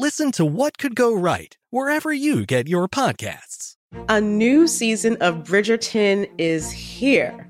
listen to What Could Go Right wherever you get your podcasts. A new season of Bridgerton is here.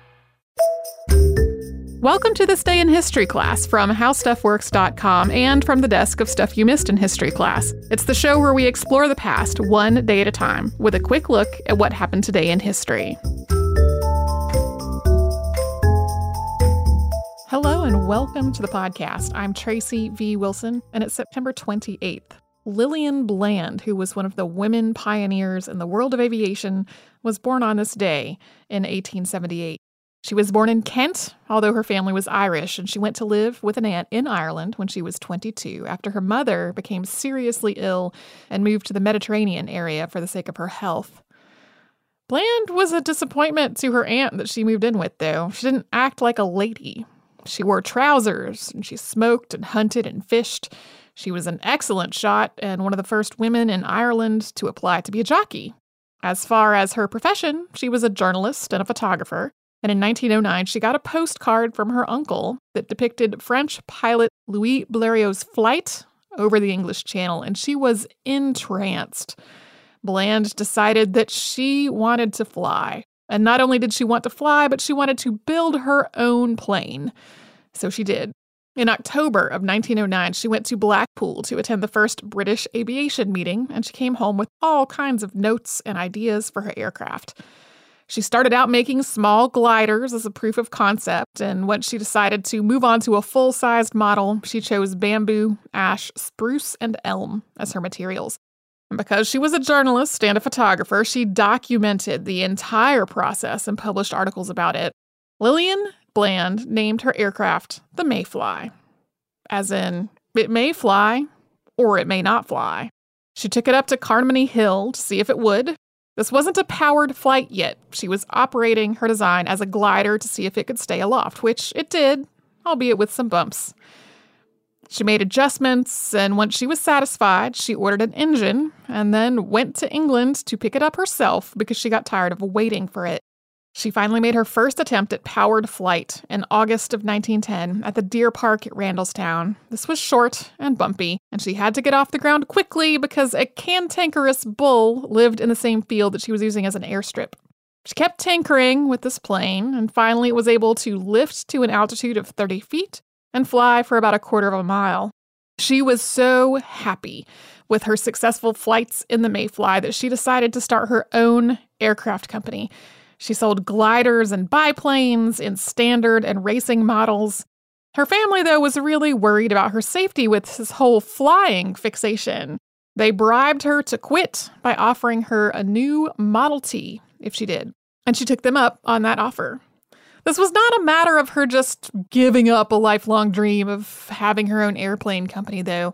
Welcome to this day in history class from howstuffworks.com and from the desk of Stuff You Missed in History class. It's the show where we explore the past one day at a time with a quick look at what happened today in history. Hello and welcome to the podcast. I'm Tracy V. Wilson, and it's September 28th. Lillian Bland, who was one of the women pioneers in the world of aviation, was born on this day in 1878. She was born in Kent, although her family was Irish, and she went to live with an aunt in Ireland when she was 22 after her mother became seriously ill and moved to the Mediterranean area for the sake of her health. Bland was a disappointment to her aunt that she moved in with, though. She didn't act like a lady. She wore trousers, and she smoked and hunted and fished. She was an excellent shot and one of the first women in Ireland to apply to be a jockey. As far as her profession, she was a journalist and a photographer. And in 1909, she got a postcard from her uncle that depicted French pilot Louis Blériot's flight over the English Channel, and she was entranced. Bland decided that she wanted to fly. And not only did she want to fly, but she wanted to build her own plane. So she did. In October of 1909, she went to Blackpool to attend the first British aviation meeting, and she came home with all kinds of notes and ideas for her aircraft. She started out making small gliders as a proof of concept, and once she decided to move on to a full sized model, she chose bamboo, ash, spruce, and elm as her materials. And because she was a journalist and a photographer, she documented the entire process and published articles about it. Lillian Bland named her aircraft the Mayfly, as in, it may fly or it may not fly. She took it up to Carnmoney Hill to see if it would, this wasn't a powered flight yet. She was operating her design as a glider to see if it could stay aloft, which it did, albeit with some bumps. She made adjustments, and once she was satisfied, she ordered an engine and then went to England to pick it up herself because she got tired of waiting for it. She finally made her first attempt at powered flight in August of 1910 at the Deer Park at Randallstown. This was short and bumpy, and she had to get off the ground quickly because a cantankerous bull lived in the same field that she was using as an airstrip. She kept tinkering with this plane and finally was able to lift to an altitude of 30 feet and fly for about a quarter of a mile. She was so happy with her successful flights in the Mayfly that she decided to start her own aircraft company. She sold gliders and biplanes in standard and racing models. Her family, though, was really worried about her safety with this whole flying fixation. They bribed her to quit by offering her a new Model T if she did, and she took them up on that offer. This was not a matter of her just giving up a lifelong dream of having her own airplane company, though.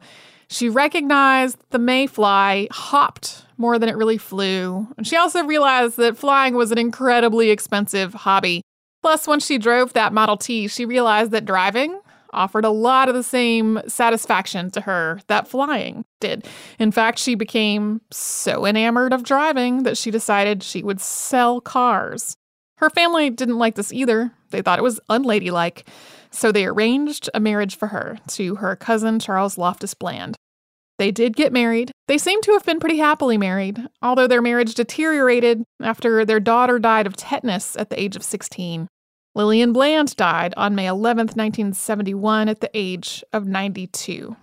She recognized the Mayfly hopped more than it really flew. And she also realized that flying was an incredibly expensive hobby. Plus, when she drove that Model T, she realized that driving offered a lot of the same satisfaction to her that flying did. In fact, she became so enamored of driving that she decided she would sell cars. Her family didn't like this either. They thought it was unladylike. So they arranged a marriage for her to her cousin Charles Loftus Bland. They did get married. They seem to have been pretty happily married, although their marriage deteriorated after their daughter died of tetanus at the age of 16. Lillian Bland died on May 11, 1971, at the age of 92.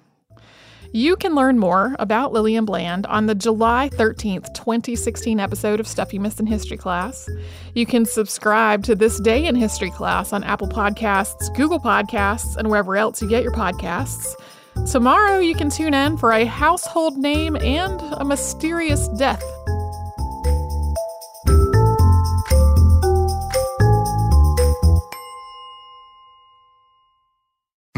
You can learn more about Lillian Bland on the July 13th, 2016 episode of Stuff You Missed in History Class. You can subscribe to This Day in History Class on Apple Podcasts, Google Podcasts, and wherever else you get your podcasts. Tomorrow, you can tune in for a household name and a mysterious death.